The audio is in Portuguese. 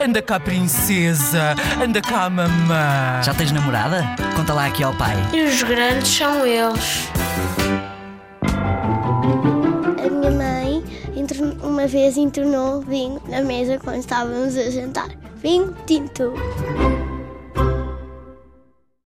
Anda cá, princesa. Anda cá, mamã. Já tens namorada? Conta lá aqui ao pai. E os grandes são eles. A minha mãe uma vez entornou vinho na mesa quando estávamos a jantar. Vinho tinto.